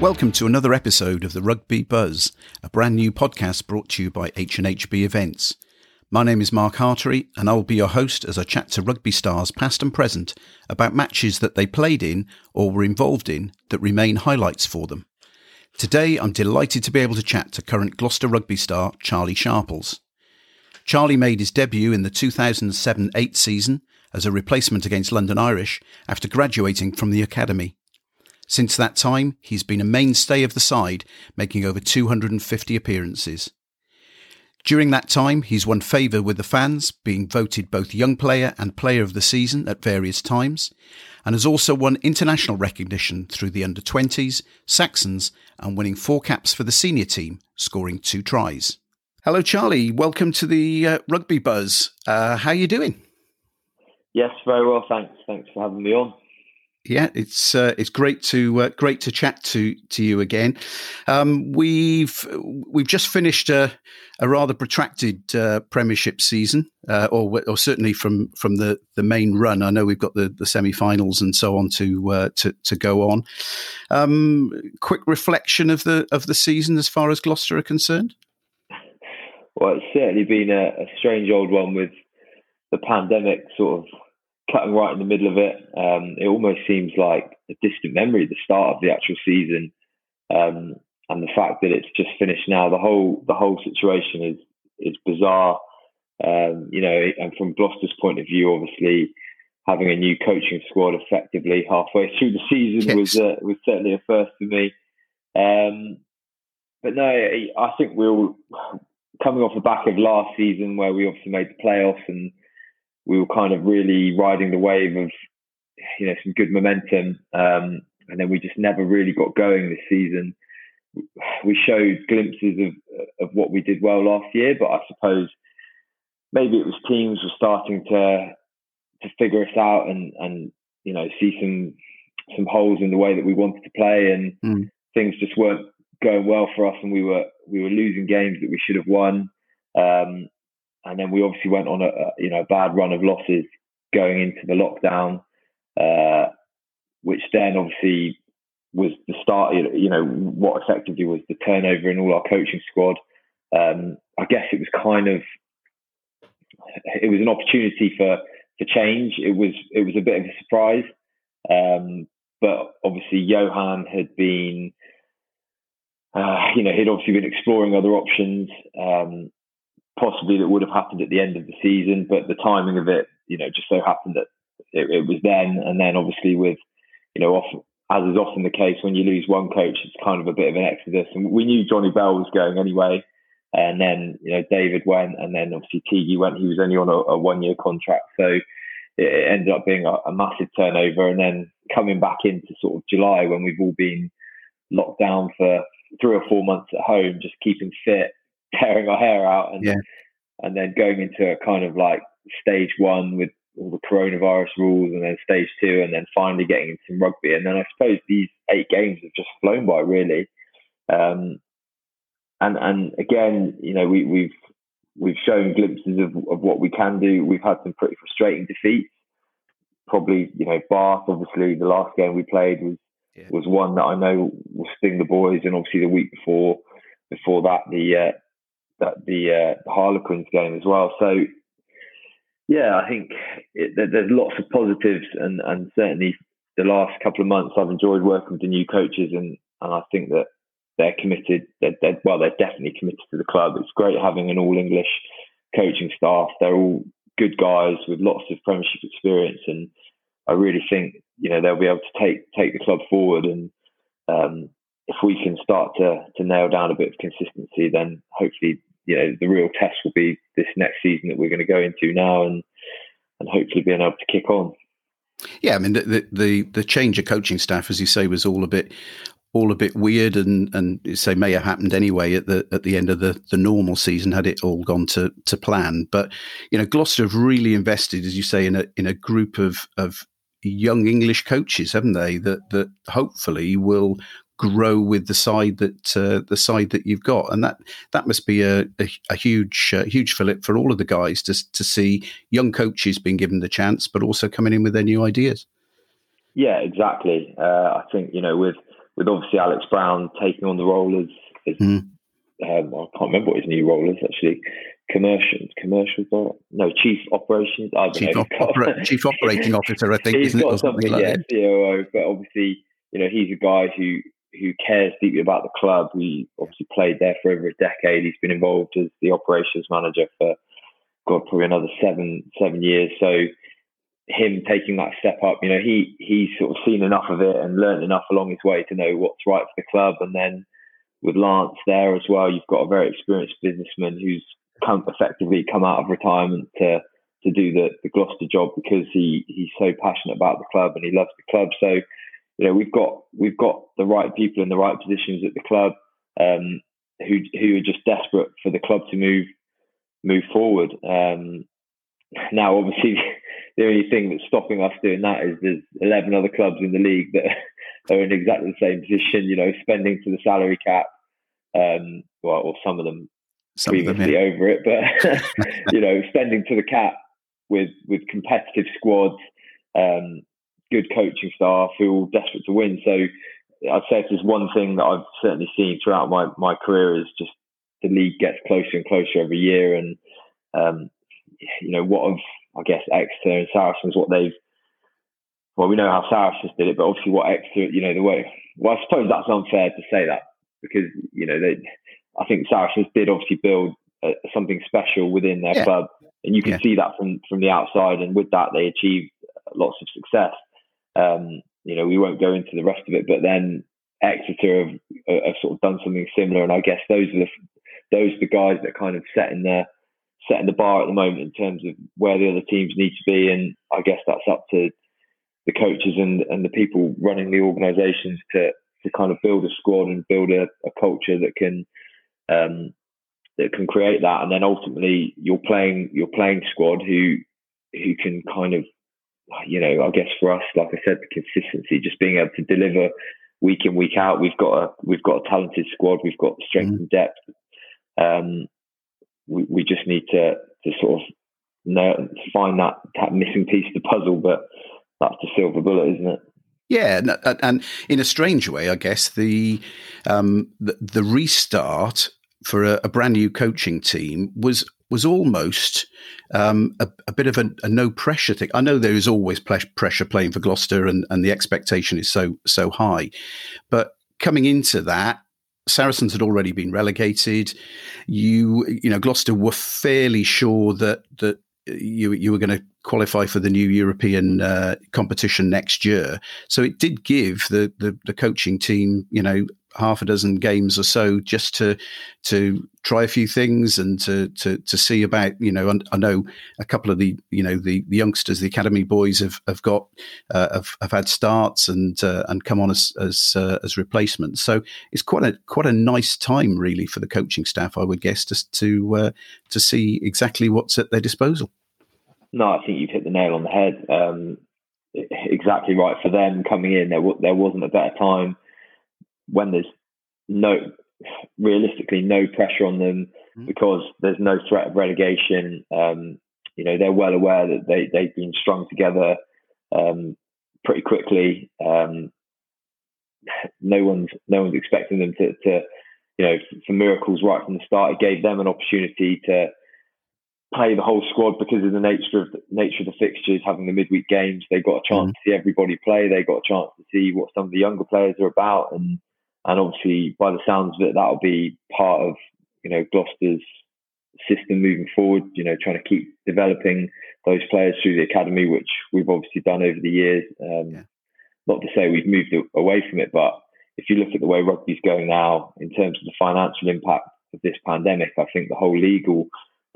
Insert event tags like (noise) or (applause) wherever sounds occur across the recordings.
Welcome to another episode of the Rugby Buzz, a brand new podcast brought to you by H&HB Events. My name is Mark Hartery and I'll be your host as I chat to rugby stars past and present about matches that they played in or were involved in that remain highlights for them. Today I'm delighted to be able to chat to current Gloucester rugby star Charlie Sharples. Charlie made his debut in the 2007-8 season as a replacement against London Irish after graduating from the academy. Since that time, he's been a mainstay of the side, making over 250 appearances. During that time, he's won favour with the fans, being voted both Young Player and Player of the Season at various times, and has also won international recognition through the under 20s, Saxons, and winning four caps for the senior team, scoring two tries. Hello, Charlie. Welcome to the uh, Rugby Buzz. Uh, how are you doing? Yes, very well. Thanks. Thanks for having me on yeah, it's uh, it's great to uh, great to chat to to you again. Um, we've we've just finished a, a rather protracted uh, Premiership season, uh, or or certainly from from the, the main run. I know we've got the, the semi-finals and so on to uh, to to go on. Um, quick reflection of the of the season as far as Gloucester are concerned. Well, it's certainly been a, a strange old one with the pandemic sort of cutting right in the middle of it. Um, it almost seems like a distant memory, the start of the actual season, um, and the fact that it's just finished now. The whole the whole situation is is bizarre. Um, you know, and from Gloucester's point of view, obviously having a new coaching squad effectively halfway (laughs) through the season yes. was uh, was certainly a first for me. Um, but no, I think we're all coming off the back of last season where we obviously made the playoffs and we were kind of really riding the wave of you know some good momentum, um, and then we just never really got going this season. We showed glimpses of of what we did well last year, but I suppose maybe it was teams were starting to to figure us out and and you know see some some holes in the way that we wanted to play, and mm. things just weren't going well for us, and we were we were losing games that we should have won. Um, and then we obviously went on a, a you know bad run of losses going into the lockdown, uh, which then obviously was the start. You know what effectively was the turnover in all our coaching squad. Um, I guess it was kind of it was an opportunity for for change. It was it was a bit of a surprise, um, but obviously Johan had been. Uh, you know, he'd obviously been exploring other options. Um, possibly that would have happened at the end of the season, but the timing of it, you know, just so happened that it, it was then. And then obviously with, you know, often, as is often the case when you lose one coach, it's kind of a bit of an exodus. And we knew Johnny Bell was going anyway. And then, you know, David went, and then obviously Tigi went. He was only on a, a one year contract. So it ended up being a, a massive turnover. And then coming back into sort of July when we've all been locked down for three or four months at home, just keeping fit tearing our hair out and yeah. and then going into a kind of like stage one with all the coronavirus rules and then stage two and then finally getting into some rugby. And then I suppose these eight games have just flown by really. Um, and and again you know we, we've we've shown glimpses of, of what we can do. We've had some pretty frustrating defeats. Probably you know Bath obviously the last game we played was yeah. was one that I know will sting the boys. And obviously the week before before that the uh, that the, uh, Harlequins game as well. So yeah, I think it, there's lots of positives, and and certainly the last couple of months I've enjoyed working with the new coaches, and and I think that they're committed. They're, they're, well, they're definitely committed to the club. It's great having an all English coaching staff. They're all good guys with lots of Premiership experience, and I really think you know they'll be able to take take the club forward. And um, if we can start to to nail down a bit of consistency, then hopefully you know the real test will be this next season that we're going to go into now, and and hopefully being able to kick on. Yeah, I mean the the the change of coaching staff, as you say, was all a bit all a bit weird and and say may have happened anyway at the at the end of the the normal season had it all gone to to plan but you know Gloucester have really invested as you say in a in a group of of young English coaches haven't they that that hopefully will grow with the side that uh, the side that you've got, and that that must be a, a, a huge uh, huge fillip for all of the guys to to see young coaches being given the chance, but also coming in with their new ideas. Yeah, exactly. Uh, I think you know with with obviously Alex Brown taking on the role as, as mm. um, I can't remember what his new role is actually. Commercial, commercial, no, chief operations. I don't chief, know. Opera, (laughs) chief operating officer, I think. He's got it, something, like yeah, COO. But obviously, you know, he's a guy who who cares deeply about the club. He obviously played there for over a decade. He's been involved as the operations manager for God probably another seven seven years. So him taking that step up, you know, he he's sort of seen enough of it and learned enough along his way to know what's right for the club. And then with Lance there as well, you've got a very experienced businessman who's come effectively come out of retirement to to do the, the Gloucester job because he he's so passionate about the club and he loves the club. So, you know, we've got we've got the right people in the right positions at the club um, who who are just desperate for the club to move move forward. Um, now, obviously, (laughs) the only thing that's stopping us doing that is there's 11 other clubs in the league that (laughs) are in exactly the same position, you know, spending to the salary cap. Um, well, or some of them some previously them, yeah. over it, but, (laughs) you know, spending to the cap with, with competitive squads, um, good coaching staff who are all desperate to win. So I'd say if there's one thing that I've certainly seen throughout my, my career is just the league gets closer and closer every year. And, um, you know, what of, I guess, Exeter and Saracens, what they've, well, we know how Saracens did it, but obviously what Exeter, you know, the way, well, I suppose that's unfair to say that because, you know, they, I think Saracens did obviously build uh, something special within their yeah. club. And you can yeah. see that from, from the outside. And with that, they achieved lots of success. Um, you know, we won't go into the rest of it, but then Exeter have, have, sort of done something similar, and I guess those are the those are the guys that are kind of setting the setting the bar at the moment in terms of where the other teams need to be. And I guess that's up to the coaches and, and the people running the organisations to to kind of build a squad and build a, a culture that can um, that can create that. And then ultimately, you're playing your playing squad who who can kind of you know I guess for us, like I said, the consistency, just being able to deliver week in week out. We've got a we've got a talented squad. We've got strength mm-hmm. and depth um, we, we just need to to sort of know, find that that missing piece of the puzzle. But that's the silver bullet, isn't it? Yeah, and and in a strange way, I guess the um, the, the, restart for a, a, brand new coaching team was was almost um, a, a, bit of a, a, no pressure thing. I know there is always pressure playing for Gloucester, and, and the expectation is so so high, but coming into that, Saracens had already been relegated. You, you know, Gloucester were fairly sure that that you you were going to qualify for the new European uh, competition next year. So it did give the, the, the coaching team, you know, half a dozen games or so just to to try a few things and to to to see about you know I know a couple of the you know the, the youngsters the academy boys have have got uh, have, have had starts and uh, and come on as as uh, as replacements. So it's quite a quite a nice time really for the coaching staff I would guess just to uh, to see exactly what's at their disposal. No I think you've hit the nail on the head. Um, exactly right for them coming in. There there wasn't a better time when there's no realistically no pressure on them mm-hmm. because there's no threat of relegation. Um, you know they're well aware that they they've been strung together um, pretty quickly. Um, no one's no one's expecting them to, to you know for miracles right from the start. It gave them an opportunity to play the whole squad because of the nature of the nature of the fixtures, having the midweek games. They got a chance mm-hmm. to see everybody play. They got a chance to see what some of the younger players are about, and and obviously, by the sounds of it, that'll be part of you know Gloucester's system moving forward. You know, trying to keep developing those players through the academy, which we've obviously done over the years. Um, yeah. Not to say we've moved away from it, but if you look at the way rugby's going now, in terms of the financial impact of this pandemic, I think the whole league will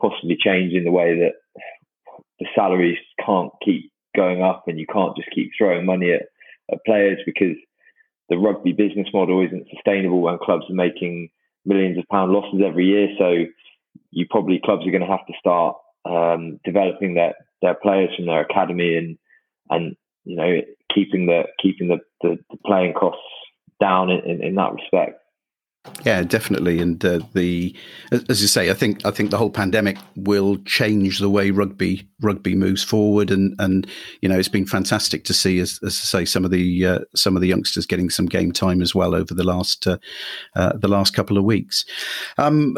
possibly change in the way that the salaries can't keep going up, and you can't just keep throwing money at, at players because the rugby business model isn't sustainable when clubs are making millions of pound losses every year. So you probably clubs are going to have to start um, developing their their players from their academy and and you know keeping the keeping the, the, the playing costs down in, in, in, that respect. Yeah, definitely. And uh, the, as you say, I think I think the whole pandemic will change the way rugby rugby moves forward. And and you know, it's been fantastic to see, as, as I say, some of the uh, some of the youngsters getting some game time as well over the last uh, uh the last couple of weeks. Um,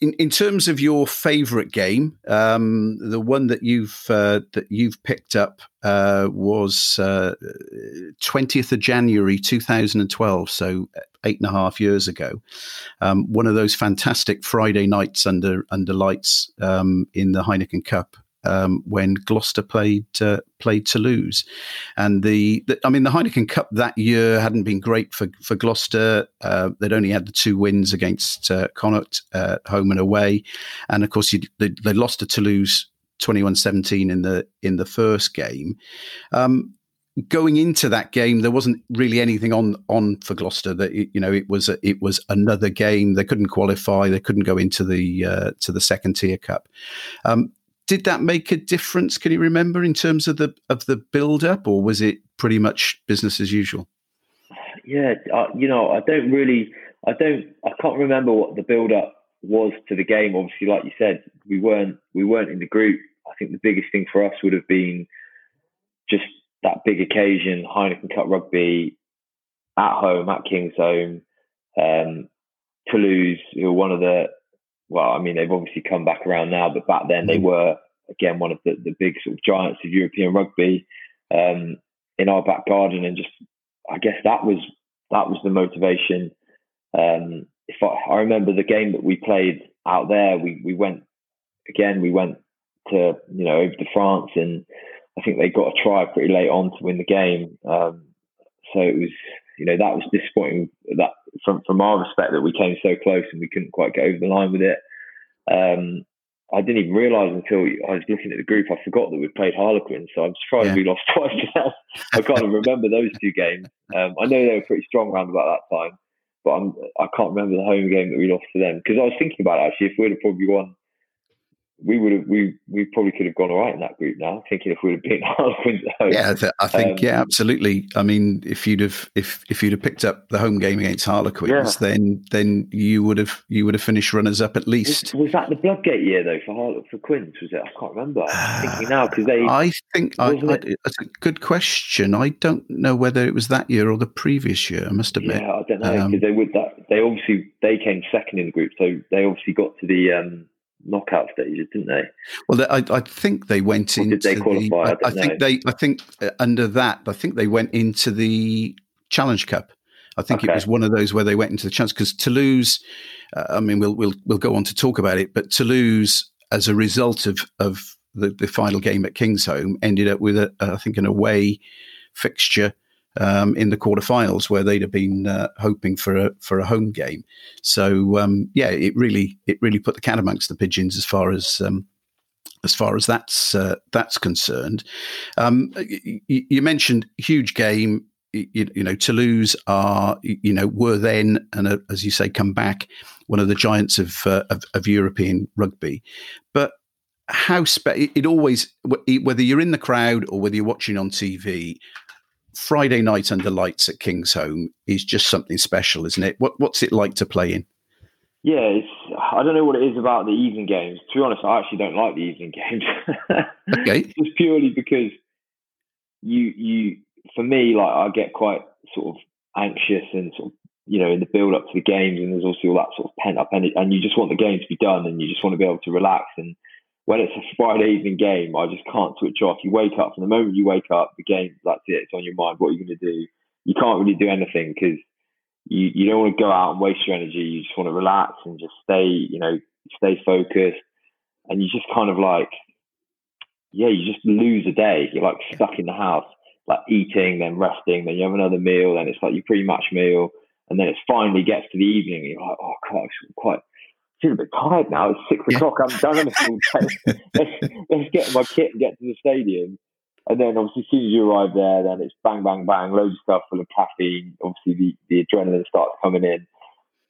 in, in terms of your favourite game, um, the one that you've uh, that you've picked up uh, was twentieth of January two thousand and twelve. So eight and a half years ago. Um, one of those fantastic Friday nights under under lights um, in the Heineken Cup. Um, when Gloucester played uh, played Toulouse, and the, the, I mean the Heineken Cup that year hadn't been great for for Gloucester. Uh, they'd only had the two wins against uh, Connacht, uh, home and away, and of course they, they lost to Toulouse 21-17 in the in the first game. Um, going into that game, there wasn't really anything on on for Gloucester. That you know, it was a, it was another game. They couldn't qualify. They couldn't go into the uh, to the second tier cup. Um, did that make a difference? Can you remember in terms of the of the build up, or was it pretty much business as usual? Yeah, uh, you know, I don't really, I don't, I can't remember what the build up was to the game. Obviously, like you said, we weren't we weren't in the group. I think the biggest thing for us would have been just that big occasion, Heineken Cup rugby at home at Kingsholm, um, Toulouse, who were one of the well, I mean they've obviously come back around now, but back then they mm-hmm. were again one of the, the big sort of giants of European rugby um, in our back garden, and just I guess that was that was the motivation. Um, if I, I remember the game that we played out there, we we went again, we went to you know over to France and I think they got a try pretty late on to win the game. Um, so it was, you know, that was disappointing. That from from our respect that we came so close and we couldn't quite get over the line with it. Um, I didn't even realise until I was looking at the group. I forgot that we played Harlequin, so I'm surprised yeah. we lost (laughs) twice now. I can't even remember those two games. Um, I know they were pretty strong around about that time, but I'm, I can't remember the home game that we lost to them because I was thinking about it, actually if we'd have probably won we would have we we probably could have gone all right in that group now. Thinking if we'd have beaten (laughs) Harlequins. Yeah, I think um, yeah, absolutely. I mean, if you'd have if if you'd have picked up the home game against Harlequins, yeah. then then you would have you would have finished runners up at least. Was, was that the Bloodgate year though for Harle- for Quins? Was it? I can't remember. I'm thinking now because they. I think I, I, that's a good question. I don't know whether it was that year or the previous year. I must admit. Yeah, I don't know because um, they would that they obviously they came second in the group, so they obviously got to the. um knockout stages, didn't they? Well, I, I think they went or into. Did they qualify? The, I, I, I think they. I think uh, under that, I think they went into the Challenge Cup. I think okay. it was one of those where they went into the chance because Toulouse. Uh, I mean, we'll we'll we'll go on to talk about it, but Toulouse, as a result of of the, the final game at Kingsholm, ended up with a, I think an away fixture um, in the quarterfinals where they'd have been uh, hoping for a for a home game. So um, yeah, it really it really put the cat amongst the pigeons as far as um, as far as that's uh, that's concerned. Um, you, you, mentioned huge game. You, you, know, Toulouse are you know were then and uh, as you say come back one of the giants of uh, of, of European rugby, but how spe- it always whether you're in the crowd or whether you're watching on TV Friday night under lights at Kingsholm is just something special, isn't it? What, what's it like to play in? Yeah, I don't know what it is about the evening games. To be honest, I actually don't like the evening games. (laughs) okay, just purely because you you for me like I get quite sort of anxious and sort of you know in the build up to the games, and there's also all that sort of pent up energy, and you just want the game to be done, and you just want to be able to relax and when it's a Friday evening game, I just can't switch off. You wake up from the moment you wake up, the game that's it. It's on your mind. What are you going to do? You can't really do anything because you you don't want to go out and waste your energy. You just want to relax and just stay, you know, stay focused. And you just kind of like, yeah, you just lose a day. You're like stuck in the house, like eating, then resting, then you have another meal, then it's like your pre-match meal, and then it finally gets to the evening. And you're like, oh gosh, I'm quite feel a bit tired now. It's six o'clock. I'm done anything all (laughs) day. let's, let's get my kit and get to the stadium. And then obviously, as soon as you arrive there, then it's bang, bang, bang, loads of stuff full of caffeine. Obviously, the, the adrenaline starts coming in.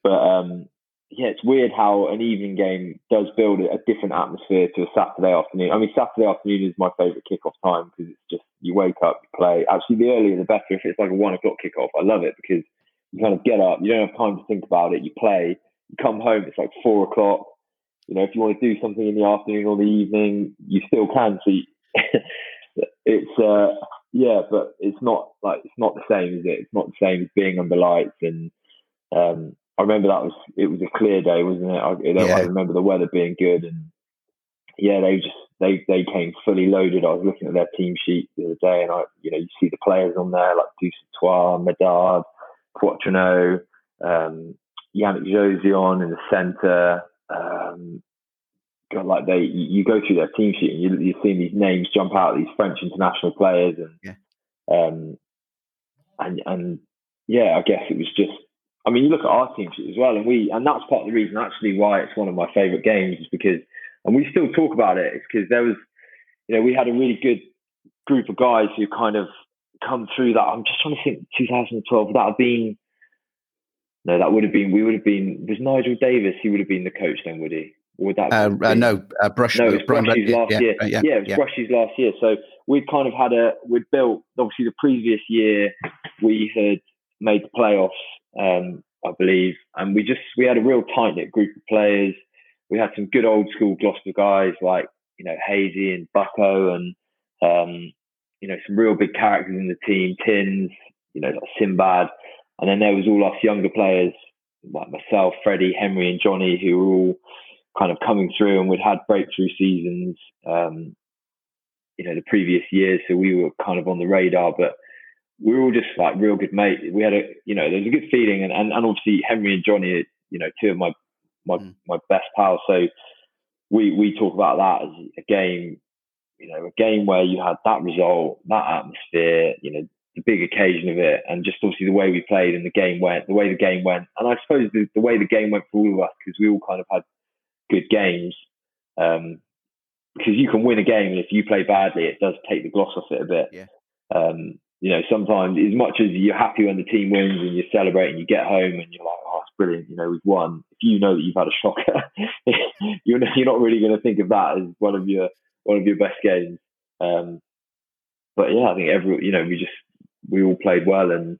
But um, yeah, it's weird how an evening game does build a different atmosphere to a Saturday afternoon. I mean, Saturday afternoon is my favourite kickoff time because it's just you wake up, you play. Actually, the earlier the better. If it's like a one o'clock kickoff, I love it because you kind of get up, you don't have time to think about it, you play, come home, it's like four o'clock. You know, if you want to do something in the afternoon or the evening, you still can. So you, (laughs) it's uh, yeah, but it's not like it's not the same, is it? It's not the same as being under lights. And um, I remember that was it was a clear day, wasn't it? I, yeah. I remember the weather being good, and yeah, they just they they came fully loaded. I was looking at their team sheet the other day, and I you know you see the players on there like Dusautoir, Medard, Poitrenaud, um, Yannick Jauzion in the centre. Um, God, like they, you go through their team sheet and you, you're seeing these names jump out, these French international players, and yeah. um, and and yeah, I guess it was just. I mean, you look at our team sheet as well, and we, and that's part of the reason actually why it's one of my favourite games is because, and we still talk about it, it's because there was, you know, we had a really good group of guys who kind of come through that. I'm just trying to think, 2012, that have been. No, that would have been. We would have been. Was Nigel Davies? He would have been the coach then, would he? would that? Uh, uh, no, uh, Brush. No, it was Brush's last yeah, year. Yeah, yeah, it was yeah. Brush's last year. So we'd kind of had a we'd built obviously the previous year we had made the playoffs, um, I believe, and we just we had a real tight knit group of players. We had some good old school Gloucester guys like you know Hazy and Bucko and um, you know some real big characters in the team, Tins, you know like Sinbad, and then there was all us younger players like myself, Freddie, Henry, and Jonny, who were all kind of coming through, and we'd had breakthrough seasons, um, you know, the previous years, so we were kind of on the radar. But we were all just like real good mates. We had a, you know, there was a good feeling, and and, and obviously Henry and Jonny, you know, two of my my mm. my best pals. So we we talk about that as a game, you know, a game where you had that result, that atmosphere, you know, the big occasion of it, and just obviously the way we played and the game went, the way the game went, and I suppose the, the way the game went for all of us because we all kind of had good games. Um, because you can win a game, and if you play badly, it does take the gloss off it a bit. Yeah. Um, you know, sometimes as much as you're happy when the team wins and you're celebrating, you get home and you're like, "Oh, it's brilliant!" You know, we've won. If you know that you've had a shocker, (laughs) you're you're not really going to think of that as one of your one of your best games. Um, but yeah, I think every you know we just we all played well and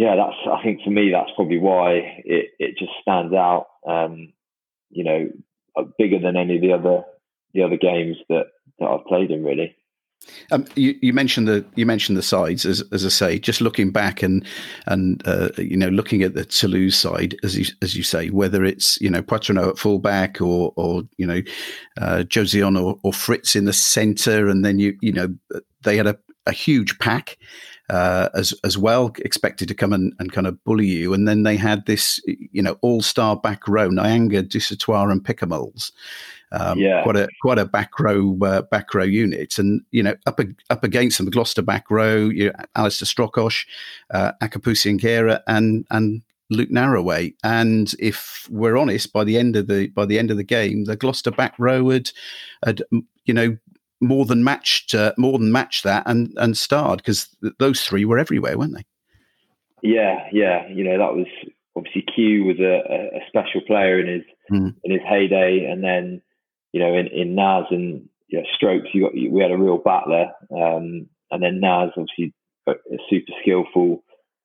yeah, that's I think for me that's probably why it it just stands out. Um, you know, uh, bigger than any of the other the other games that that I've played in really. Um, you, you, mentioned the you mentioned the sides as as I say, just looking back and and uh, you know looking at the Toulouse side as you as you say, whether it's you know Poitrenaud at fullback or or you know uh, or, or Fritz in the centre, and then you you know they had a, a huge pack uh, as as well, expected to come and, and kind of bully you. And then they had this, you know, all star back row: Nyanga, Dusautoir, and Picamoles. Um, yeah. quite a quite a back row uh, back row unit, and you know up up against them, the Gloucester back row, you know, Alasdair Strokosch, uh, Akapusi Qera, and and Luke Narraway. And if we're honest, by the end of the by the end of the game, the Gloucester back row had, had you know more than matched uh, more than matched that and and starred because th- those three were everywhere, weren't they? Yeah, yeah. You know that was obviously Q was a, a special player in his mm. in his heyday, and then you know in, in Naz and you know, Strokes, you got we had a real battler, um, and then Naz obviously a, a super skillful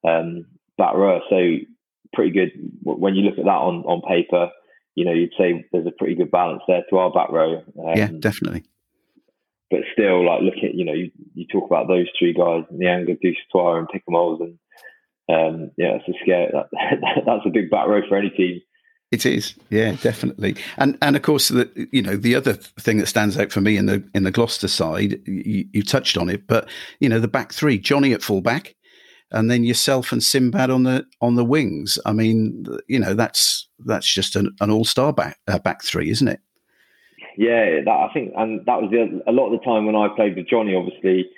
um, batterer. So pretty good when you look at that on on paper. You know, you'd say there's a pretty good balance there to our back row. Um, yeah, definitely but still, like look at you know you, you talk about those three guys, Nyanga, Dusautoir, and Picamoles, and um, yeah, it's a scare. (laughs) That, that's a big back row for any team. It is, yeah, definitely, and and of course, the you know the other thing that stands out for me in the in the Gloucester side, you, you touched on it, but you know the back three, Jonny at fullback, and then yourself and Sinbad on the on the wings. I mean, you know that's that's just an, an all star back uh, back three, isn't it? Yeah, that, I think, and that was the, a lot of the time when I played with Jonny. Obviously,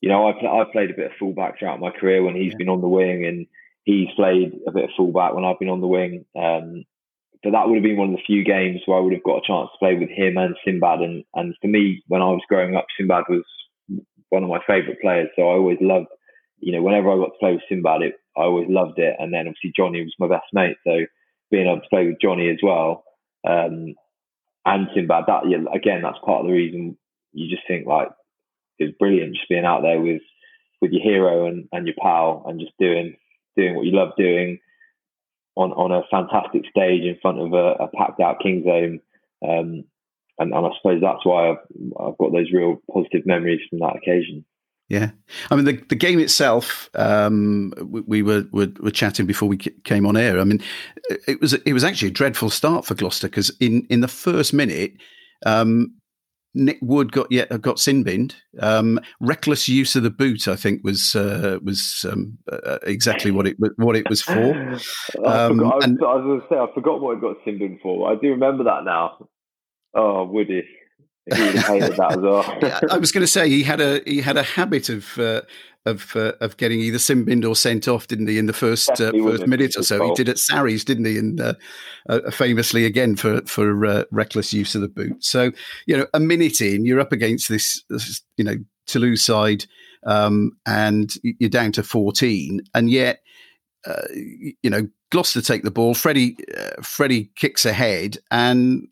you know, I I played a bit of fullback throughout my career when he's yeah. been on the wing, and he's played a bit of fullback when I've been on the wing. Um, but that would have been one of the few games where I would have got a chance to play with him and Sinbad. And and for me, when I was growing up, Sinbad was one of my favourite players. So I always loved, you know, whenever I got to play with Sinbad, it, I always loved it. And then obviously Jonny was my best mate, so being able to play with Jonny as well. Um, and Sinbad. That yeah, again, that's part of the reason you just think like it's brilliant just being out there with with your hero and, and your pal and just doing doing what you love doing on on a fantastic stage in front of a, a packed out Kingsholm. Um, and, and I suppose that's why I've, I've got those real positive memories from that occasion. Yeah, I mean the the game itself. Um, we, we were, were, were chatting before we came on air. I mean, it was it was actually a dreadful start for Gloucester because in in the first minute, um, Nick Wood got yet yeah, got sin binned. Um, reckless use of the boot, I think, was uh, was um, uh, exactly what it what it was for. (laughs) I, um, forgot, and, I, was, going to say I forgot what it got sin binned for. I do remember that now. Oh, Woody. He hated that as well. (laughs) I was going to say he had a he had a habit of uh, of uh, of getting either sin or sent off, didn't he? In the first uh, first minute or so, he did at Sarries, didn't he? And uh, uh, famously again for for uh, reckless use of the boot. So you know, a minute in, you're up against this, this you know Toulouse side, um, and you're down to 14, and yet. Uh, you know, Gloucester take the ball. Freddie, Freddie kicks ahead, and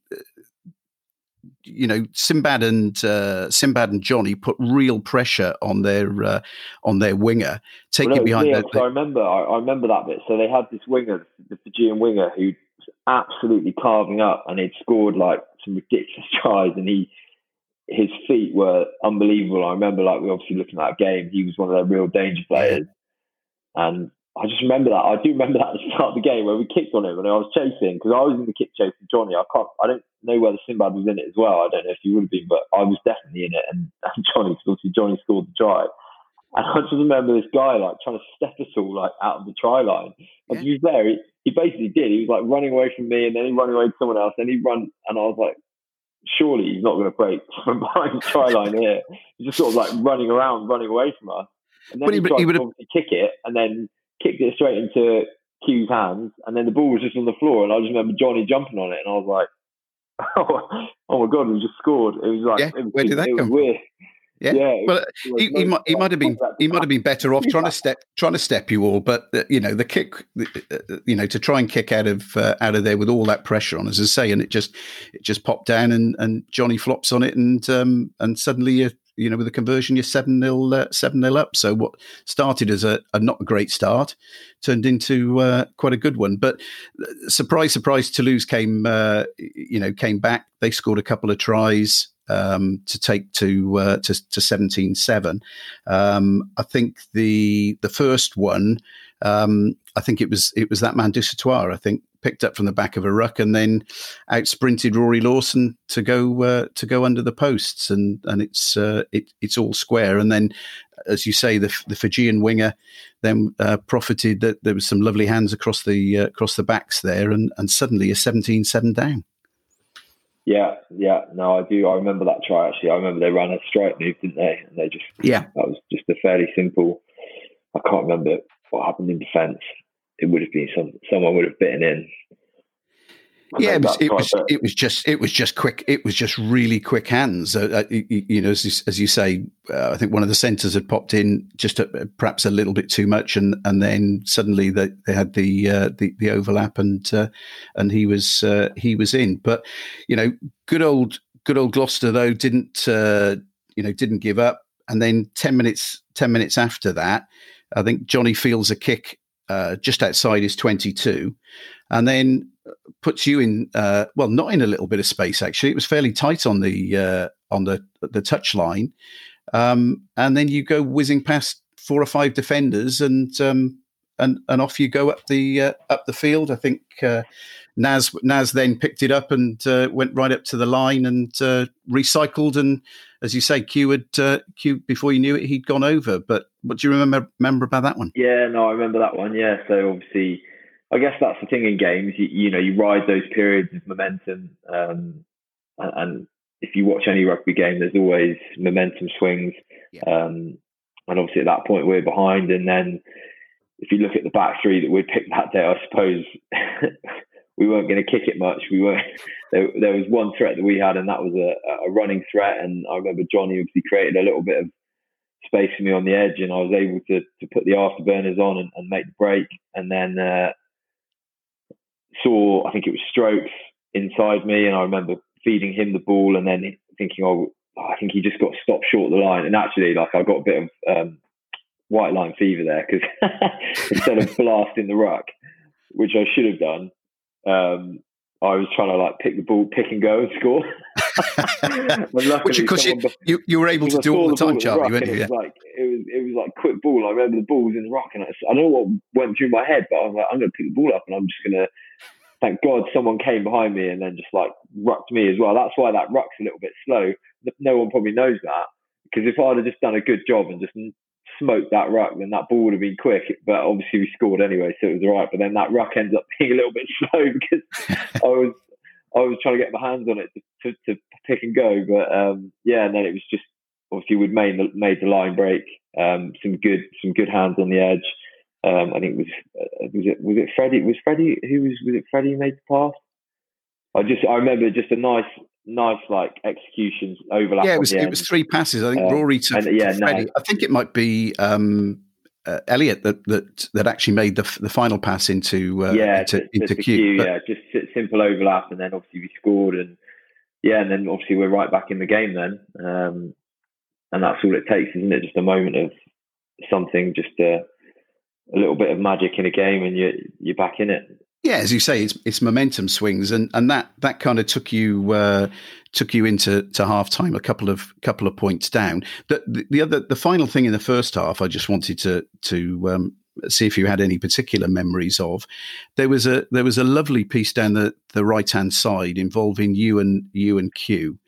you know, Sinbad and uh, Sinbad and Jonny put real pressure on their uh, on their winger, taking well, behind. Neil, the, I remember, I, I, remember that bit. So they had this winger, the Fijian winger, who was absolutely carving up, and he'd scored like some ridiculous (laughs) tries, and he his feet were unbelievable. I remember, like we obviously looking at that game, he was one of their real danger players, and I just remember that. I do remember that at the start of the game where we kicked on him and I was chasing because I was in the kick chase with Jonny. I can't, I don't know whether Sinbad was in it as well. I don't know if he would have been, but I was definitely in it. And, and (laughs) Jonny, obviously Jonny scored the try. And I just remember this guy like trying to step us all like out of the try line. And yeah. he was there. He, he basically did. He was like running away from me and then he running away to someone else. And he run, and I was like, surely he's not going to break (laughs) from behind the try line here. He's just sort of like running around, running away from us. And then but he, he he to obviously kick it, and then kicked it straight into Q's hands, and then the ball was just on the floor, and I just remember Jonny jumping on it, and I was like, (laughs) "Oh, oh my god, we just scored!" It was like, yeah, was, where did that come weird. Yeah, yeah well, he, he, might, he might have been he might have been better off trying to (laughs) step trying to step you all, but uh, you know the kick, uh, uh, you know, to try and kick out of uh, out of there with all that pressure on, as I say, and it just it just popped down, and, and Jonny flops on it, and um, and suddenly you're you know, with the conversion, you're seven nil uh, seven nil up. So what started as a, a, not a great start turned into uh, quite a good one. But uh, surprise, surprise, Toulouse came uh, you know came back. They scored a couple of tries um, to take to uh, to, to 17-7. Um, I think the the first one. Um, I think it was it was that man Dusautoir. I think picked up from the back of a ruck and then out sprinted Rory Lawson to go uh, to go under the posts and and it's uh, it, it's all square and then as you say the the Fijian winger then uh, profited that there was some lovely hands across the uh, across the backs there and and suddenly a 17-7 down. Yeah, yeah, no, I do. I remember that try actually. I remember they ran a straight move, didn't they? And they just yeah, that was just a fairly simple. I can't remember what happened in defence it would have been some someone would have bitten in. Yeah, it was, it was, it was just it was just quick. It was just really quick hands. Uh, uh you, you, know, as you, as you say, uh, I think one of the centres had popped in just a, perhaps a little bit too much, and and then suddenly they, they had the uh, the, the overlap, and uh, and he was uh, he was in. But you know, good old good old Gloucester though didn't you know didn't give up, and then ten minutes ten minutes after that, I think Jonny feels a kick uh, just outside his 22, and then puts you in uh, well, not in a little bit of space actually. It was fairly tight on the uh, on the the touch line, um, and then you go whizzing past four or five defenders, and um, and and off you go up the uh, up the field. I think uh, Naz Naz then picked it up and uh, went right up to the line and uh, recycled. And as you say, Q had uh, Q before you knew it, he'd gone over. But what do you remember remember about that one? Yeah, no, I remember that one. Yeah, so obviously, I guess that's the thing in games. You, you know, you ride those periods of momentum, um, and, and, if you watch any rugby game, there's always momentum swings. Yeah. Um, and obviously, at that point, we're behind, and then if you look at the back three that we picked that day, I suppose (laughs) we weren't going to kick it much. We were (laughs) there, there, was one threat that we had, and that was a, a, running threat. And I remember Jonny obviously created a little bit of space for me on the edge, and I was able to to put the afterburners on and, and make the break. And then uh, saw I think it was Strokes inside me, and I remember feeding him the ball, and then thinking, oh, I think he just got stopped short of the line. And actually, like I got a bit of um, white line fever there because (laughs) instead of blasting the ruck, which I should have done, um, I was trying to like pick the ball, pick and go and score. (laughs) Which of course you, you, you, were able to do all the time, Charlie, weren't you? It was like it was it was like quick ball. I remember the ball was in the ruck, and I, I don't know what went through my head, but I was like, I'm going to pick the ball up, and I'm just going to. Thank God someone came behind me and then just like rucked me as well. That's why that ruck's a little bit slow. No one probably knows that because if I'd have just done a good job and just smoked that ruck, then that ball would have been quick. But obviously we scored anyway, so it was all right. But then that ruck ends up (laughs) being a little bit slow because I was I was trying to get my hands on it to, to, to pick and go. But um, yeah, and then it was just obviously we'd made the, made the line break. Um, some good some good hands on the edge. Um, I think it was uh, was it was it Freddie was Freddie who was was it Freddie who made the pass? I just I remember just a nice nice like executions overlap. Yeah, it was it was three passes. I think um, Rory to, and, yeah, to Freddie. No. I think it might be um, uh, Elliot that, that that actually made the the final pass into uh, yeah into, to, into Q. But, yeah, just simple overlap, and then obviously we scored, and yeah, and then obviously we're right back in the game then, um, and that's all it takes, isn't it? Just a moment of something, just a, a little bit of magic in a game, and you you're back in it. Yeah, as you say, it's it's momentum swings, and, and that that kind of took you uh, took you into to half time a couple of couple of points down. The, the, the other the final thing in the first half, I just wanted to to um, see if you had any particular memories of. There was a there was a lovely piece down the, the right hand side involving you and you and Q,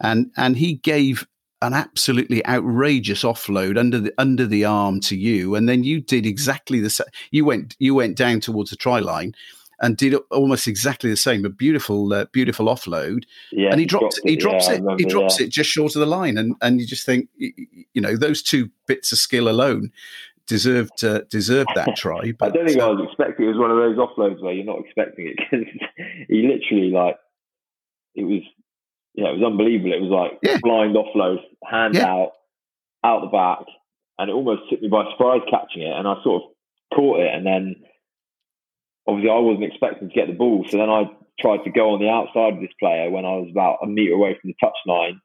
and and he gave an absolutely outrageous offload under the under the arm to you, and then you did exactly the same. You went you went down towards the try line and did almost exactly the same. A beautiful, uh, beautiful offload. Yeah, and he drops, he drops it. Remember, he drops yeah. it just short of the line, and and you just think, you know, those two bits of skill alone deserved uh, deserved that (laughs) try. But, I don't think I was expecting. It was one of those offloads where you're not expecting it because (laughs) he literally like it was. Yeah, it was unbelievable. It was like yeah. blind offload, hand yeah. out, out the back, and it almost took me by surprise catching it. And I sort of caught it, and then obviously I wasn't expecting to get the ball. So then I tried to go on the outside of this player when I was about a metre away from the touch line.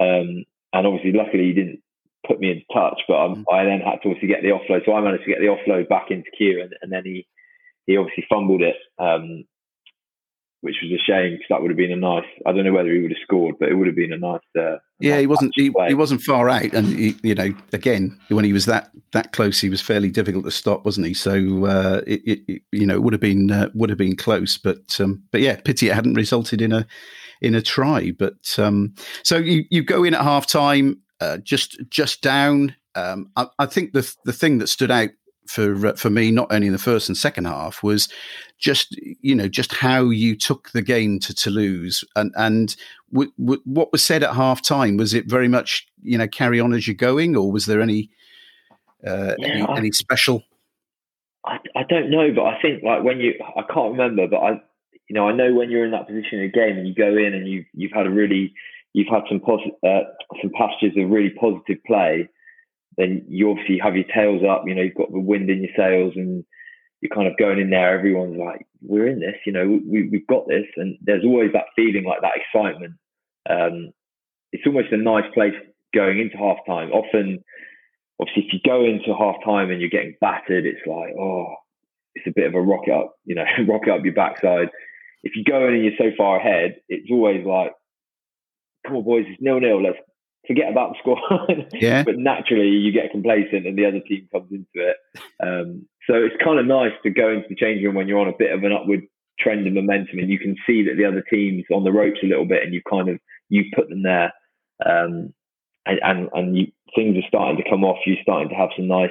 Um, and obviously, luckily, he didn't put me in touch, but mm. I then had to obviously get the offload. So I managed to get the offload back into Q, and, and then he, he obviously fumbled it. Um, which was a shame because that would have been a nice. I don't know whether he would have scored, but it would have been a nice. Uh, yeah, nice he wasn't. He, he, wasn't far out, and he, you know, again, when he was that that close, he was fairly difficult to stop, wasn't he? So uh, it, it, you know, it would have been uh, would have been close, but um, but yeah, pity it hadn't resulted in a in a try. But um, so you you go in at half time, uh, just just down. Um, I, I think the the thing that stood out for uh, for me, not only in the first and second half, was just you know just how you took the game to Toulouse and and w- w- what was said at half time. Was it very much you know carry on as you're going, or was there any uh, yeah, any, I, any, special? I, I don't know, but I think like when you I can't remember, but I you know I know when you're in that position in a game and you go in and you you've had a really you've had some uh, some passages of really positive play then you obviously have your tails up. You know, you've got the wind in your sails, and you're kind of going in there. Everyone's like, "We're in this." You know, we, we've got this, and there's always that feeling, like that excitement. Um, it's almost a nice place going into half time. Often, obviously, if you go into half time and you're getting battered, it's like, oh, it's a bit of a rocket up, you know, (laughs) rocket up your backside. If you go in and you're so far ahead, it's always like, come on, boys, it's nil nil. Let's forget about the score. (laughs) yeah. but naturally, you get complacent, and the other team comes into it. Um, so it's kind of nice to go into the changing room when you're on a bit of an upward trend and momentum, and you can see that the other team's on the ropes a little bit, and you kind of you put them there, um, and and, and you, things are starting to come off. You're starting to have some nice,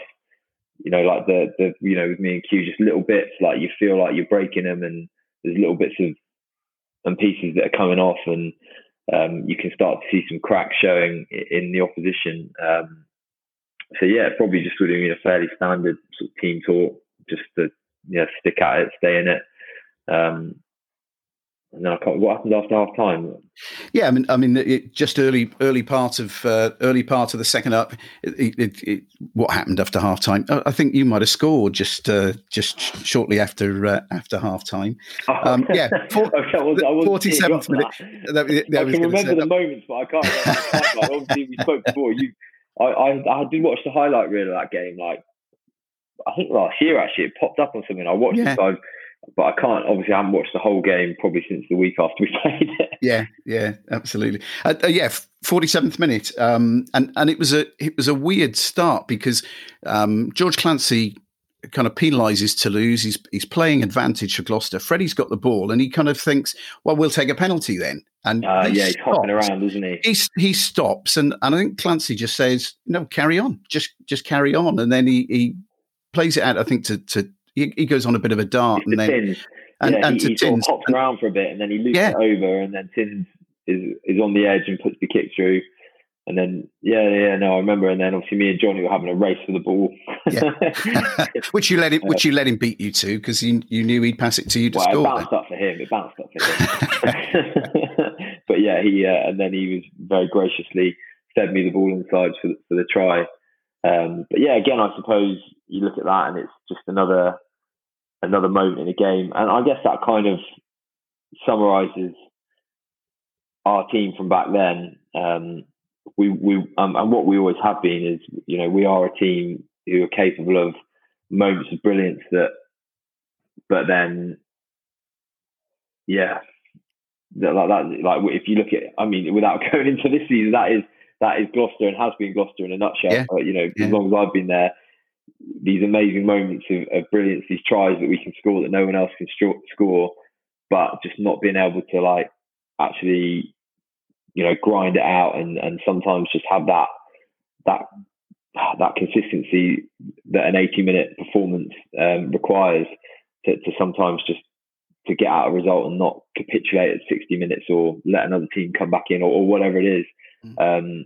you know, like the the you know with me and Q, just little bits like you feel like you're breaking them, and there's little bits of and pieces that are coming off, and um, you can start to see some cracks showing in the opposition. Um, so yeah, probably just would have been a fairly standard sort of team talk, just to you know stick at it, stay in it. Um, and then I can't, what happened after half time? Yeah, I mean, I mean, it, just early, early part of uh, early part of the second up. It, it, it, what happened after half time? I think you might have scored just uh, just shortly after uh, after half time. Oh, um, yeah, (laughs) forty seventh minute. That, that I can remember the moments, but I can't. Remember. obviously, we spoke (laughs) before. You I, I, I did watch the highlight reel of that game. Like I think last year actually, it popped up on something. I watched yeah. it, but I can't. Obviously, I haven't watched the whole game probably since the week after we (laughs) played it. Yeah, yeah, absolutely. Uh, uh, yeah, forty seventh minute, um, and and it was a it was a weird start because um, George Clancy kind of penalises Toulouse. He's he's playing advantage for Gloucester. Freddie's got the ball, and he kind of thinks, "Well, we'll take a penalty then." And uh, he yeah, he's stops. hopping around, isn't he? He he stops, and, and I think Clancy just says, "No, carry on, just just carry on." And then he he plays it out. I think to to he, he goes on a bit of a dart, and then Tins. and, yeah, and he, to he Tins, sort of hops around for a bit, and then he loops yeah. it over, and then Tins is is on the edge and puts the kick through. And then, yeah, yeah, no, I remember. And then, obviously, me and Jonny were having a race for the ball, yeah. (laughs) (laughs) which you let him, which you let him beat you to because you you knew he'd pass it to you to well, score. It bounced then. up for him. It bounced up for him. (laughs) but yeah, he uh, and then he was very graciously fed me the ball inside for the, for the try. Um, but yeah, again, I suppose you look at that and it's just another another moment in a game, and I guess that kind of summarises our team from back then. Um, we we um, and what we always have been is you know we are a team who are capable of moments of brilliance that, but then, yeah, that, like that like if you look at I mean without (laughs) going into this season that is that is Gloucester and has been Gloucester in a nutshell. Yeah. But, you know, yeah. as long as I've been there, these amazing moments of, of, brilliance, these tries that we can score that no one else can score, but just not being able to like actually, you know, grind it out and and sometimes just have that that that consistency that an 80 minute performance um, requires to, to sometimes just to get out a result and not capitulate at 60 minutes or let another team come back in or, or whatever it is. Mm. Um,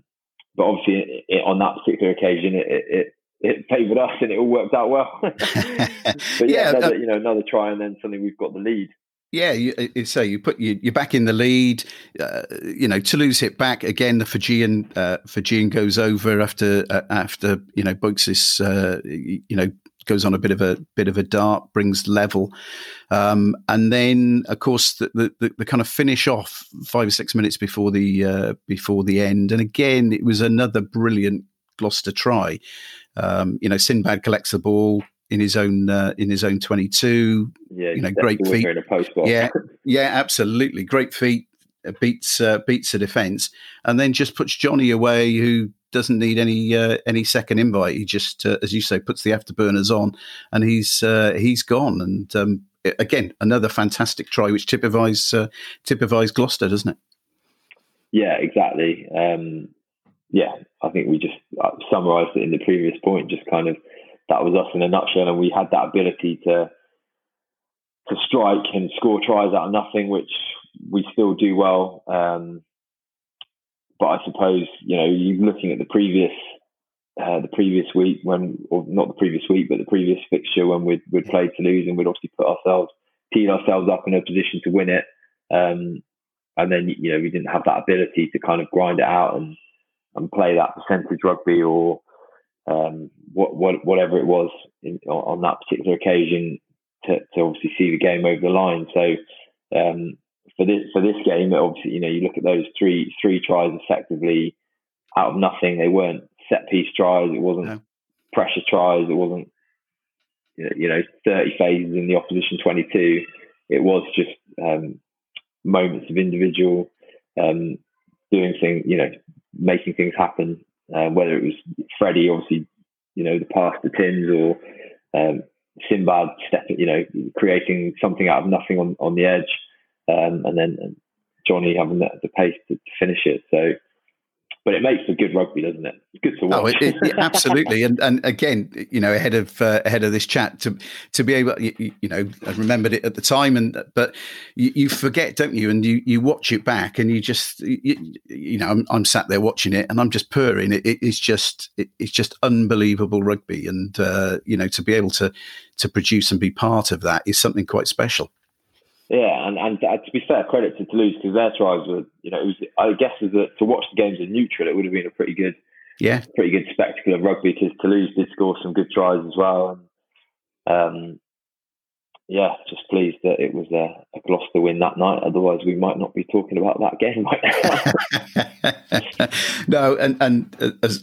but obviously, it, it, on that particular occasion, it, it it favoured us and it all worked out well. (laughs) (laughs) but yeah, yeah another, uh, you know, another try and then suddenly we've got the lead. Yeah, you, uh, you say you put you, you're back in the lead. Uh, you know, Toulouse hit back again. The Fijian uh, Fijian goes over after uh, after you know Boaksis, uh, you know goes on a bit of a bit of a dart, brings level, um, and then of course the, the, the kind of finish off five or six minutes before the uh, before the end, and again it was another brilliant Gloucester try. Um, you know, Sinbad collects the ball in his own uh, in his own twenty two. Yeah, you know, great feet. Yeah, (laughs) yeah, absolutely, great feet. Uh, beats uh, beats the defence, and then just puts Jonny away, who doesn't need any uh, any second invite. He just, uh, as you say, puts the afterburners on, and he's uh, he's gone. And um, again, another fantastic try, which typifies uh, typifies Gloucester, doesn't it? Yeah, exactly. Um, yeah, I think we just uh, summarised it in the previous point. Just kind of that was us in a nutshell, and we had that ability to to strike and score tries out of nothing, which we still do well. Um, but I suppose you know you're looking at the previous uh, the previous week when, or not the previous week, but the previous fixture when we'd, we'd played Toulouse and we'd obviously put ourselves, teed ourselves up in a position to win it. Um, and then, you know, we didn't have that ability to kind of grind it out and, and play that percentage rugby or um, what, what, whatever it was in, on that particular occasion to, to obviously see the game over the line. So, um, for this for this game, obviously, you know, you look at those three three tries effectively out of nothing. They weren't set piece tries. It wasn't no. pressure tries. It wasn't you know thirty phases in the opposition twenty two. It was just um, moments of individual um, doing things, you know, making things happen. Uh, whether it was Freddie, obviously, you know, the pass to Tins or um, Sinbad you know, creating something out of nothing on, on the edge um, and then Jonny having the, the pace to, finish it. So, but it makes for good rugby, doesn't it? It's good to watch. Oh, it, it, absolutely. and and again, you know, ahead of uh, ahead of this chat, to to be able, you, you, know, I remembered it at the time, and but you, you, forget, don't you? And you you watch it back, and you just, you, you know, I'm, I'm, sat there watching it, and I'm just purring. It, it's just it's just unbelievable rugby, and uh, you know, to be able to to produce and be part of that is something quite special. Yeah, and, and uh, to be fair, credit to Toulouse because their tries were, you know, it was, I guess as a, to watch the games in neutral, it would have been a pretty good, yeah, pretty good spectacle of rugby because Toulouse did score some good tries as well. And um, yeah, just pleased that it was a, a Gloucester win that night. Otherwise, we might not be talking about that game right now. (laughs) no, and and uh, as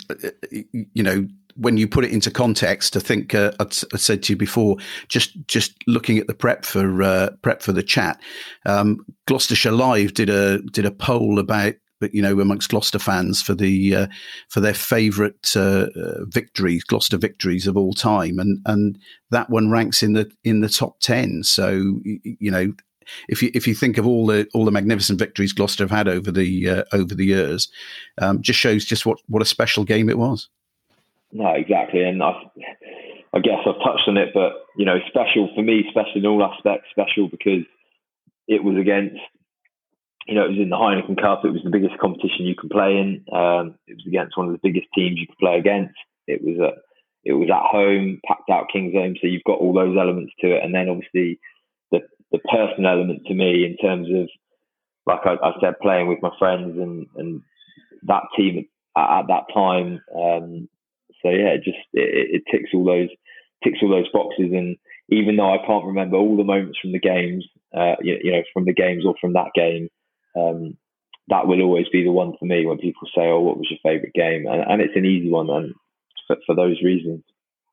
you know, when you put it into context, I think uh, I said to you before, just just looking at the prep for uh, prep for the chat, um, Gloucestershire Live did a did a poll about you know amongst Gloucester fans for the uh, for their favourite uh, uh, victories, Gloucester victories of all time, and and that one ranks in the in the top ten. So you know if you if you think of all the all the magnificent victories Gloucester have had over the uh, over the years, um, just shows just what what a special game it was. No, exactly, and I, I guess I've touched on it, but you know, special for me, special in all aspects, special because it was against, you know, it was in the Heineken Cup. It was the biggest competition you can play in. Um, it was against one of the biggest teams you could play against. It was a, it was at home, packed out Kingsholm, so you've got all those elements to it, and then obviously the the personal element to me in terms of, like I, I said, playing with my friends and and that team at, at that time. Um, so yeah, it just it, it ticks all those ticks all those boxes. And even though I can't remember all the moments from the games, uh, you, you, know, from the games or from that game, um, that will always be the one for me when people say, "Oh, what was your favourite game?" And, and, it's an easy one, and for, for, those reasons.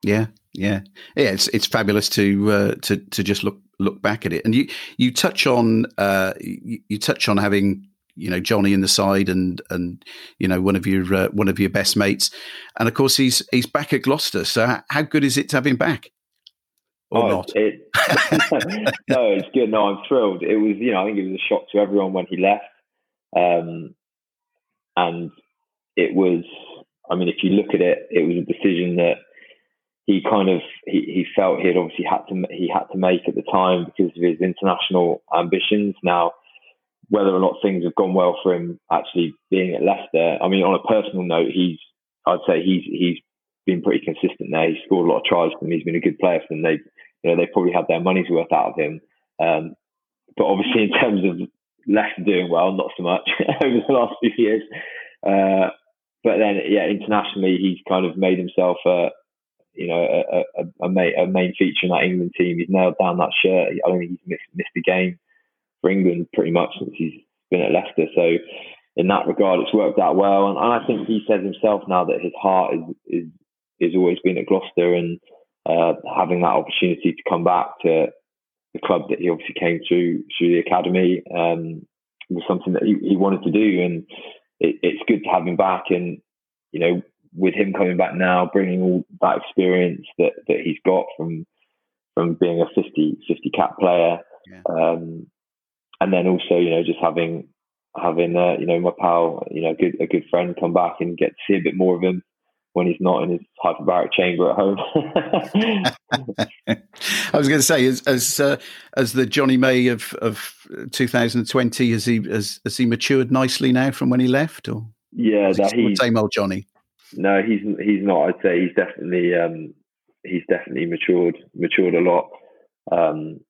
Yeah, yeah, yeah. It's it's fabulous to uh, to to just look look back at it, and you you touch on uh, you, you touch on having you know Jonny in the side and and you know one of your uh, one of your best mates, and of course he's he's back at Gloucester. So how good is it to have him back? Or oh, not? It, (laughs) (laughs) no, it's good. No, I'm thrilled. It was you know I think it was a shock to everyone when he left, um, and it was. I mean, if you look at it, it was a decision that he kind of he, he felt he had obviously had to he had to make at the time because of his international ambitions. Now whether or not things have gone well for him actually being at Leicester. I mean, on a personal note, he's I'd say he's he's been pretty consistent there. He's scored a lot of tries for them. He's been a good player for them. They you know they probably had their money's worth out of him. Um, but obviously, in terms of Leicester doing well, not so much (laughs) over the last few years. Uh, but then, yeah, internationally, he's kind of made himself a, you know, a, a, a, main, a main feature in that England team. He's nailed down that shirt. I don't think he's missed, missed a game for England pretty much since he's been at Leicester. So in that regard, it's worked out well. And, and I think he says himself now that his heart is is is always been at Gloucester, and uh, having that opportunity to come back to the club that he obviously came through through the academy um, was something that he, he wanted to do, and it, it's good to have him back. And you know, with him coming back now, bringing all that experience that that he's got from from being a 50 50 cap player. Yeah. Um, and then also you know just having having uh, you know my pal you know a good a good friend come back and get to see a bit more of him when he's not in his hyperbaric chamber at home. (laughs) I was going to say, as as, uh, as the Jonny May of of 2020, has he has, has he matured nicely now from when he left, or yeah, that he's same old Jonny. No, he's he's not. I'd say he's definitely um, he's definitely matured matured a lot. Um,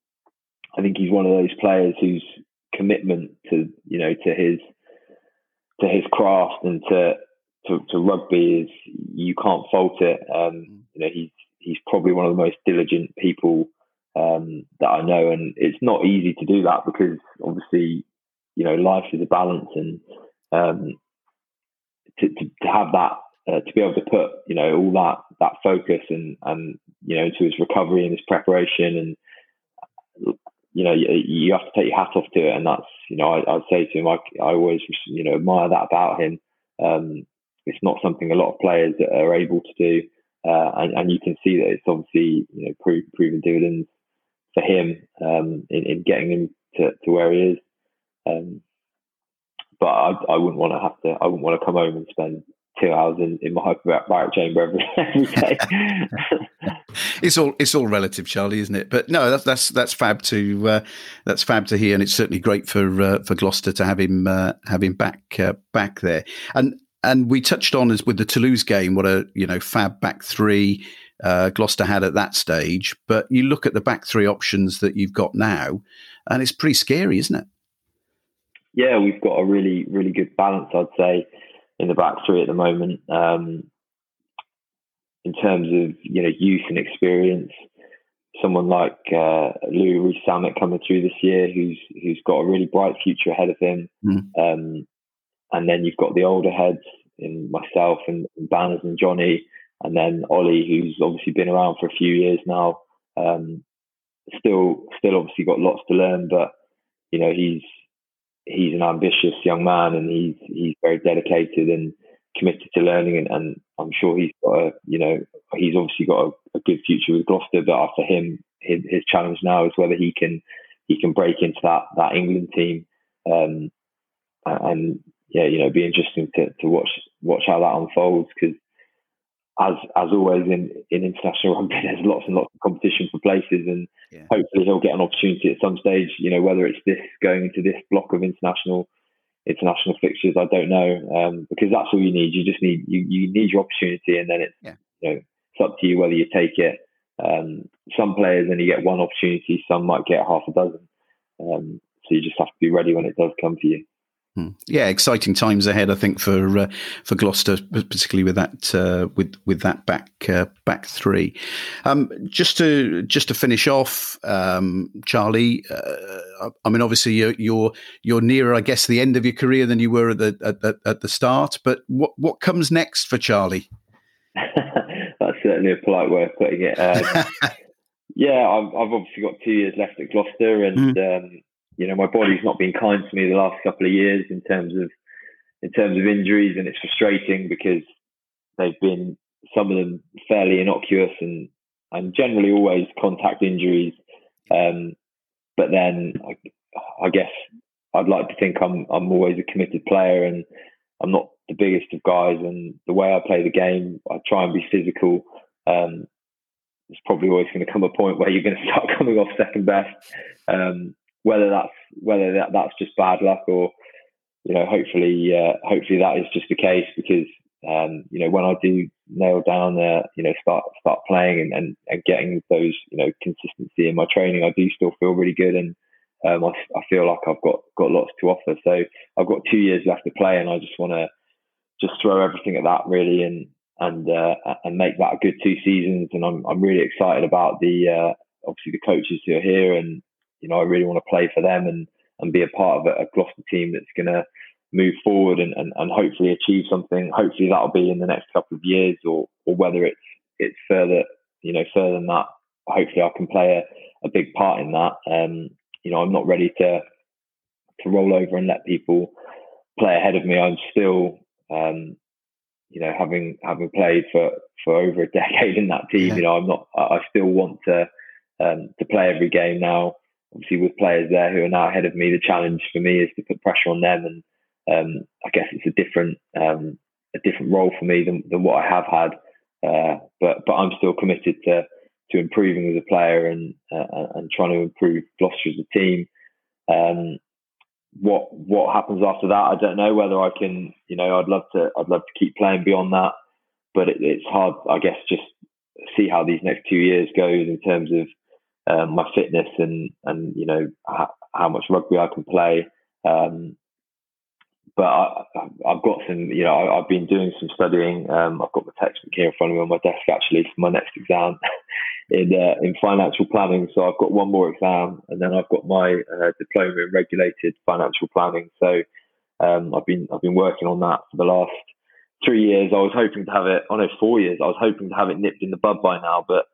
I think he's one of those players whose commitment to you know to his to his craft and to to, to rugby is you can't fault it. Um, mm. you know he's he's probably one of the most diligent people um, that I know, and it's not easy to do that because obviously you know life is a balance, and um, to, to, to have that uh, to be able to put you know all that that focus and and you know to his recovery and his preparation and you know, you, you, have to take your hat off to it. And that's, you know, I, would say to him, I, I always, you know, admire that about him. Um, it's not something a lot of players are able to do. Uh, and, and, you can see that it's obviously, you know, pro- proven dividends for him um, in, in, getting him to, to where he is. Um, but I, I wouldn't want to have to, I wouldn't want to come home and spend two hours in, in my hyperbaric chamber every, (laughs) every day. (laughs) it's all it's all relative, Charlie, isn't it? But no, that's that's that's fab to uh, that's fab to hear, and it's certainly great for uh, for Gloucester to have him uh, have him back uh, back there. And and we touched on as with the Toulouse game, what a you know fab back three uh, Gloucester had at that stage. But you look at the back three options that you've got now, and it's pretty scary, isn't it? Yeah, we've got a really really good balance, I'd say in the back three at the moment. Um, in terms of you know youth and experience, someone like uh, Louis Rees-Zammit coming through this year, who's who's got a really bright future ahead of him. Mm. Um, and then you've got the older heads in myself and, and Banners and Jonny, and then Ollie, who's obviously been around for a few years now. Um, still, still obviously got lots to learn, but you know he's he's an ambitious young man, and he's he's very dedicated and committed to learning, and, and I'm sure he's got a you know he's obviously got a, a good future with Gloucester, but after him, his, his challenge now is whether he can he can break into that that England team. Um, and yeah, you know, be interesting to, to watch watch how that unfolds because as as always in, in international (laughs) rugby, there's lots and lots of competition for places, and yeah. hopefully he'll get an opportunity at some stage. You know, whether it's this going into this block of international international fixtures, I don't know, um, because that's all you need. You just need you, you need your opportunity, and then it's yeah. you know it's up to you whether you take it. Um, some players only get one opportunity, some might get half a dozen. Um, so you just have to be ready when it does come for you. Hmm. Yeah, exciting times ahead. I think for uh, for Gloucester, particularly with that uh, with with that back uh, back three. Um, just to just to finish off, um, Charlie. Uh, I mean, obviously you're, you're, you're nearer, I guess, the end of your career than you were at the at, at the start. But what what comes next for Charlie? (laughs) That's certainly a polite way of putting it. Um, (laughs) yeah, I've, I've, obviously got two years left at Gloucester, and mm. You know, my body's not been kind to me the last couple of years in terms of in terms of injuries, and it's frustrating because they've been some of them fairly innocuous and and generally always contact injuries. Um, but then I, I, guess I'd like to think I'm I'm always a committed player and I'm not the biggest of guys. And the way I play the game, I try and be physical. Um, there's probably always going to come a point where you're going (laughs) to start coming off second best. Um, whether that's whether that, that's just bad luck or you know hopefully uh, hopefully that is just the case because um, you know when I do nail down uh, you know start start playing and, and, and getting those you know consistency in my training I do still feel really good and um, I, I feel like I've got got lots to offer. So I've got two years left to play and I just want to just throw everything at that really and and uh, and make that a good two seasons. And I'm I'm really excited about the uh, obviously the coaches who are here and you know, I really want to play for them and, and be a part of a, a Gloucester team that's going to move forward and, and, and hopefully achieve something. Hopefully that'll be in the next couple of years or, or whether it's, it's further, you know, further than that. Hopefully I can play a, a big part in that. Um, you know, I'm not ready to, to roll over and let people play ahead of me. I'm still, um, you know, having having played for for over a (laughs) decade in that team, yeah. you know, I'm not. I still want to um, to play every game now obviously with players there who are now ahead of me, the challenge for me is to put pressure on them, and um, I guess it's a different um, a different role for me than, than what I have had. Uh, but but I'm still committed to to improving as a player and uh, and trying to improve Gloucester as a team. Um, what what happens after that, I don't know. Whether I can, you know, I'd love to I'd love to keep playing beyond that, but it, it's hard. I guess just see how these next two years goes in terms of um, my fitness and and you know how, how much rugby I can play. Um, but I, have got some, you know, I, have been doing some studying. Um, I've got my textbook here in front of me on my desk actually for my next exam (laughs) in uh, in financial planning. So I've got one more exam, and then I've got my uh, diploma in regulated financial planning. So um, I've been I've been working on that for the last three years. I was hoping to have it. Oh no, four years. I was hoping to have it nipped in the bud by now, but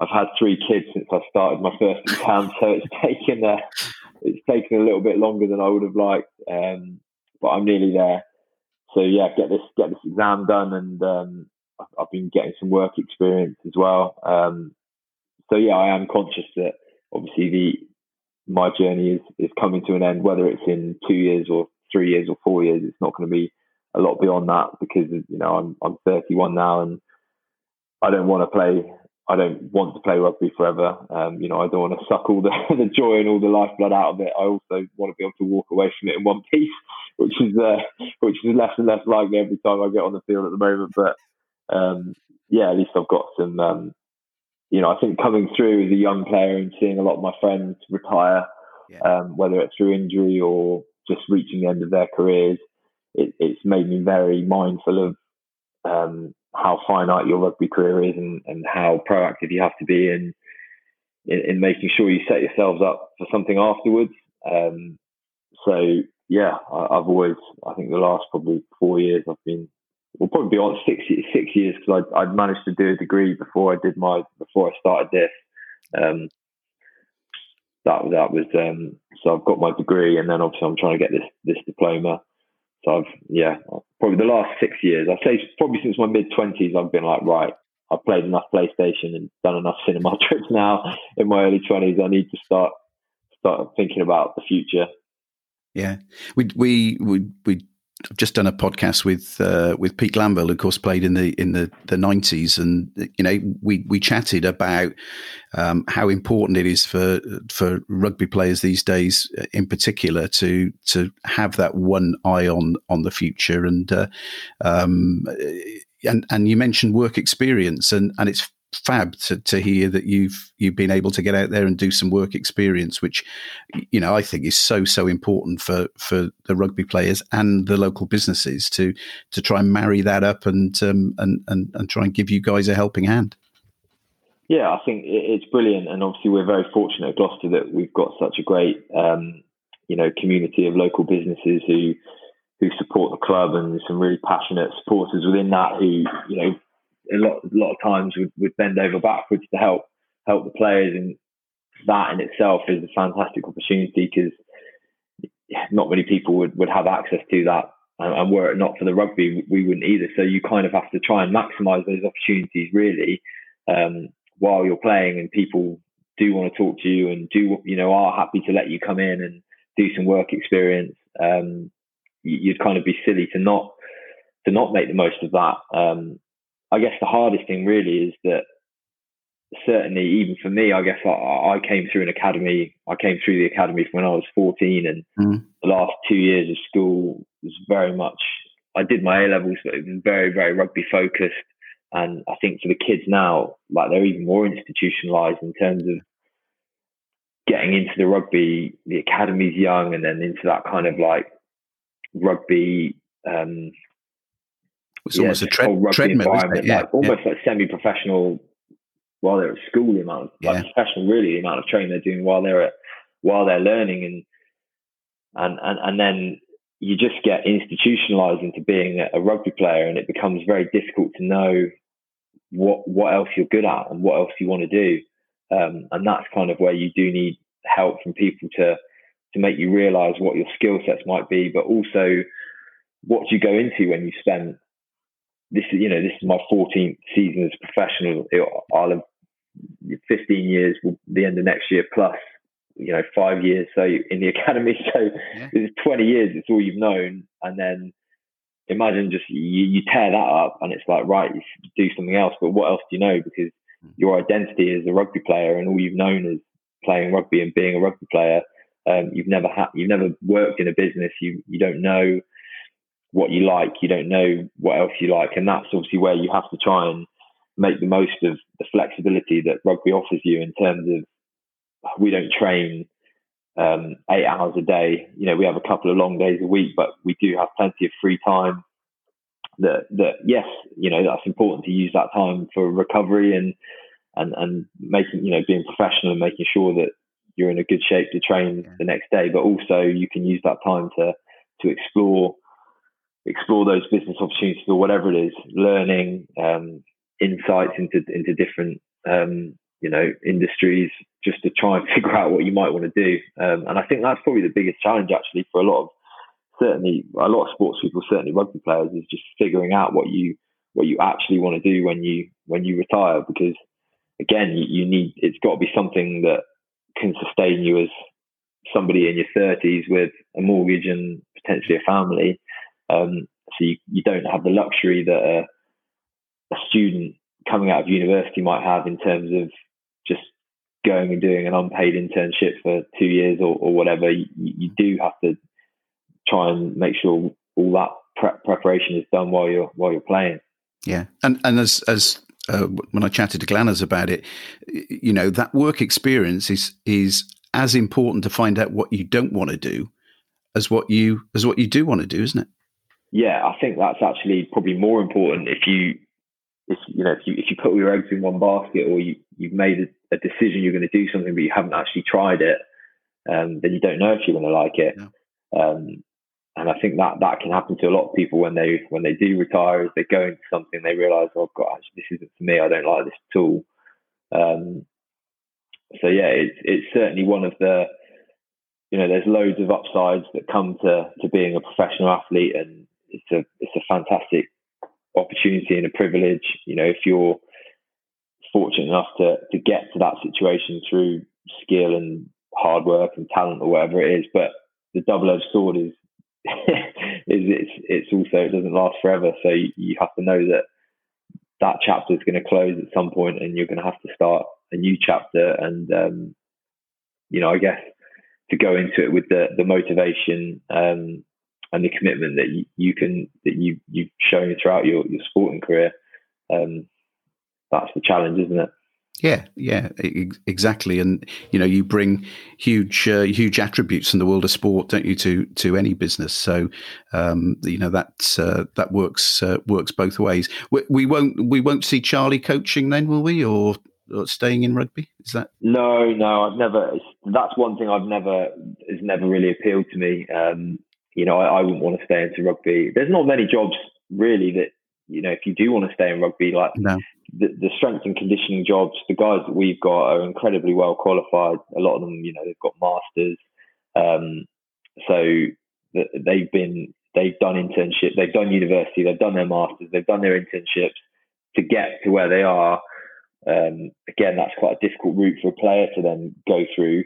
I've had three kids since I started my first exam, so it's (laughs) taken a, it's taken a little bit longer than I would have liked, um, but I'm nearly there. So yeah, get this get this exam done, and um, I've been getting some work experience as well. Um, so yeah, I am conscious that obviously the my journey is is coming to an end, whether it's in two years or three years or four years. It's not going to be a lot beyond that because you know I'm I'm 31 now and I don't want to play I don't want to play rugby forever. Um, you know, I don't want to suck all the, (laughs) the joy and all the lifeblood out of it. I also want to be able to walk away from it in one (laughs) piece, which is uh, which is less and less likely every time I get on the field at the moment. But um, yeah, at least I've got some. Um, you know, I think coming through as a young player and seeing a lot of my friends retire, yeah. Um, whether it's through injury or just reaching the end of their careers, it, it's made me very mindful of um, how finite your rugby career is and, and how proactive you have to be in, in, in making sure you set yourselves up for something afterwards. Um, so yeah, I, have always, I think the last probably four years, I've been, well, probably beyond six six years because I I'd managed to do a degree before I did my before I started this. Um, that that was um, so I've got my degree, and then obviously I'm trying to get this this diploma. So I've yeah, probably the last six years, I'd say probably since my mid twenties, I've been like right. I've played enough PlayStation and done enough (laughs) cinema trips now. In my early twenties, I need to start start thinking about the future. Yeah, we we we we I've just done a podcast with uh, with Pete Glanville, who of course played in the in the the nineties, and you know we we chatted about um, how important it is for for rugby players these days, uh, in particular, to to have that one eye on on the future, and uh, um, and and you mentioned work experience, and and it's fab to, to hear that you've you've been able to get out there and do some work experience, which you know I think is so so important for for the rugby players and the local businesses to to try and marry that up and um, and, and and try and give you guys a helping hand. Yeah, I think it's brilliant, and obviously we're very fortunate at Gloucester that we've got such a great um, you know community of local businesses who who support the club and some really passionate supporters within that who you know a lot a lot of times would, would bend over backwards to help help the players, and that in itself is a fantastic opportunity because not many people would, would have access to that. And, and were it not for the rugby, we wouldn't either. So you kind of have to try and maximise those opportunities really um, while you're playing, and people do want to talk to you and do you know are happy to let you come in and do some work experience. Um, you'd kind of be silly to not to not make the most of that. Um, I guess the hardest thing really is that certainly even for me, I guess I, I, came through an academy. I came through the academy from when I was 14 and mm. the last two years of school was very much, I did my A levels, but it was very, very rugby focused. And I think for the kids now, like they're even more institutionalized in terms of getting into the rugby, the academy's young and then into that kind of like rugby, um, it's yeah, almost a tre- treadmill, it? Yeah, like, almost yeah. like semi-professional while they're at school. The amount of like professional, really, the amount of training they're doing while they're at while they're learning, and and and and then you just get institutionalized into being a rugby player, and it becomes very difficult to know what what else you're good at and what else you want to do. Um, and that's kind of where you do need help from people to to make you realize what your skill sets might be, but also what do you go into when you spend this is you know this is my 14th season as a professional. I'll have 15 years will the end of next year plus you know five years so in the (laughs) academy so yeah. it's 20 years it's all you've known and then imagine just you, you tear that up and it's like right you do something else but what else do you know because hmm. your identity is a rugby player and all you've known is playing rugby and being a rugby player um, you've never had you've never worked in a business you you don't know what you like, you don't know what else you like, and that's obviously where you have to try and make the most of the flexibility that rugby offers you in terms of we don't train um, eight hours a day. You know, we have a couple of long days a week, but we do have plenty of free time. That that yes, you know that's important to use that time for recovery and and and making you know being professional and making sure that you're in a good shape to train the next day. But also you can use that time to to explore explore those business opportunities or whatever it is, learning um, insights into into different um, you know industries, just to try and (laughs) figure out what you might want to do. Um, and I think that's probably the biggest challenge actually for a lot of certainly a lot of sports people, certainly rugby players, is just figuring out what you what you actually want to do when you when you retire because again you, you need it's got to be something that can sustain you as somebody in your 30s with a mortgage and potentially a family um, so you, you don't have the luxury that a, a student coming out of university might have in terms of just going and doing an unpaid internship for two years or, or whatever. You, you, do have to try and make sure all that pre- preparation is done while you're while you're playing. Yeah, and and as as uh, when I chatted to Glanners about it, you know that work experience is is as important to find out what you don't want to do as what you as what you do want to do, isn't it? Yeah, I think that's actually probably more important if you if you know if you if you put all your eggs in one basket or you you've made a, a decision you're going to do something but you haven't actually tried it, um, then you don't know if you're going to like it. Yeah. Um, and I think that that can happen to a lot of people when they when they do retire, as they go into something, they realise, oh gosh, this isn't for me. I don't like this at all. Um, so yeah, it's it's certainly one of the you know there's loads of upsides that come to to being a professional athlete, and it's a it's a fantastic opportunity and a privilege. You know, if you're fortunate enough to to get to that situation through skill and hard work and talent or whatever it is, but the double-edged sword is (laughs) is it's it's also it doesn't last forever. So you, you have to know that that chapter is going to close at some point, and you're going to have to start a new chapter. And um, you know, I guess to go into it with the the motivation um, and the commitment that you, you, can that you you've shown throughout your your sporting career. Um, that's the challenge, isn't it? Yeah, yeah, exactly. And you know, you bring huge, uh, huge attributes in the world of sport, don't you, to to any business? So, um, you know, that uh, that works uh, works both ways. We, we, won't we won't see Charlie coaching then, will we, or, or, staying in rugby? Is that? No, no, I've never. That's one thing I've never has never really appealed to me. Um, you know, I, I wouldn't want to stay into rugby. There's not many jobs really that you know if you do want to stay in rugby, like no the, the strength and conditioning jobs, the guys that we've got are incredibly well qualified. A lot of them, you know, they've got masters. Um, so they've been, they've done internship, they've done university, they've done their masters, they've done their internships to get to where they are. Um, again, that's quite a difficult route for a player to then go through.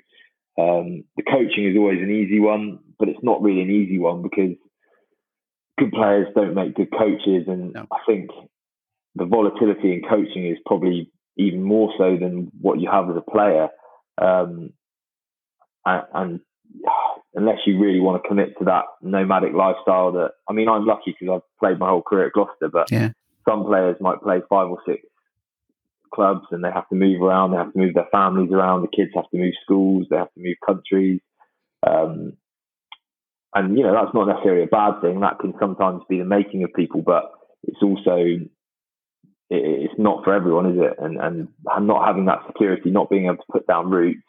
Um, the coaching is always an easy one, but it's not really an easy one because good players don't make good coaches. And no. I think the volatility in coaching is probably even more so than what you have as a player. Um, and, and, unless you really want to commit to that nomadic lifestyle, that I mean, I'm lucky because I've played my whole career at Gloucester, but yeah. some players might play five or six clubs and they have to move around, they have to move their families around, the kids have to move schools, they have to move countries. Um, and you know that's not necessarily a bad thing. That can sometimes be the making of people, but it's also it's not for everyone, is it? And and not having that security, not being able to put down roots.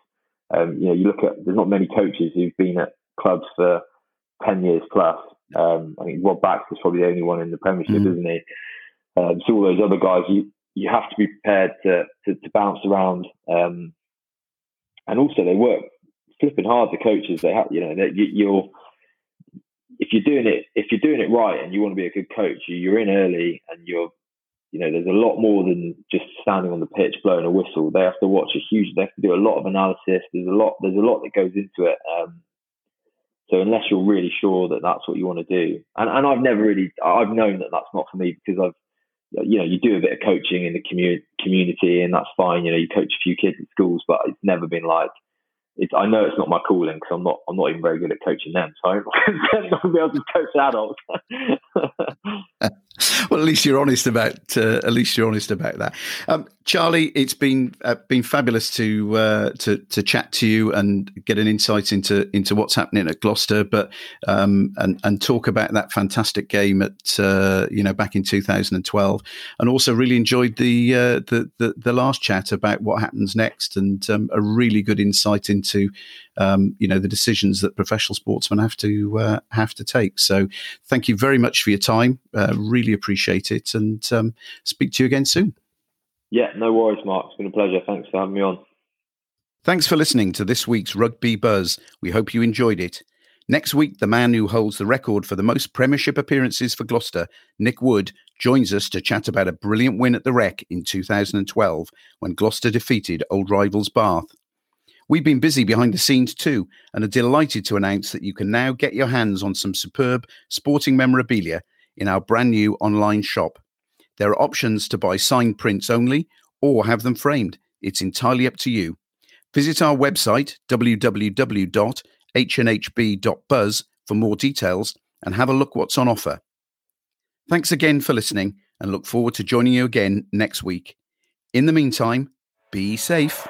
Um, you know, you look at there's not many coaches who've been at clubs for ten years plus. Um, I think Rob Baxter's probably the only one in the Premiership, mm-hmm. isn't he? Um, so all those other guys, you you have to be prepared to to, to bounce around, um, and also they work flipping hard. The coaches, they have, you know, you, you're if you're doing it if you're doing it right and you want to be a good coach, you're in early and you're you know, there's a lot more than just standing on the pitch blowing a whistle. They have to watch a huge. They have to do a lot of analysis. There's a lot. There's a lot that goes into it. Um, so unless you're really sure that that's what you want to do, and and I've never really, I've known that that's not for me because I've, Uh, you know, you do a bit of coaching in the community, community, and that's fine. You know, you coach a few kids at schools, but it's never been like it's, I know it's not my calling because I'm not I'm not even very good at coaching them, so (laughs) I'm not going to be able to coach adults. (laughs) (laughs) well, at least you're honest about uh, at least you're honest about that, um, Charlie. It's been uh, been fabulous to uh, to to chat to you and get an insight into into what's happening at Gloucester, but um, and and talk about that fantastic game at uh, you know back in 2012, and also really enjoyed the uh, the, the, the last chat about what happens next, and um, a really good insight into into um, you know the decisions that professional sportsmen have to uh, have to take. So thank you very much for your time. Uh, really appreciate it, and um, speak to you again soon. Yeah, no worries, Mark. It's been a pleasure. Thanks for having me on. Thanks for listening to this week's Rugby Buzz. We hope you enjoyed it. Next week, the man who holds the record for the most Premiership appearances for Gloucester, Nick Wood, joins us to chat about a brilliant win at the Rec in 2012 when Gloucester defeated old rivals Bath. We've been busy behind the scenes too, and are delighted to announce that you can now get your hands on some superb sporting memorabilia in our brand new online shop. There are options to buy signed prints only or have them framed. It's entirely up to you. Visit our website, www.hnhb.buzz, for more details and have a look what's on offer. Thanks again for listening and look forward to joining you again next week. In the meantime, be safe.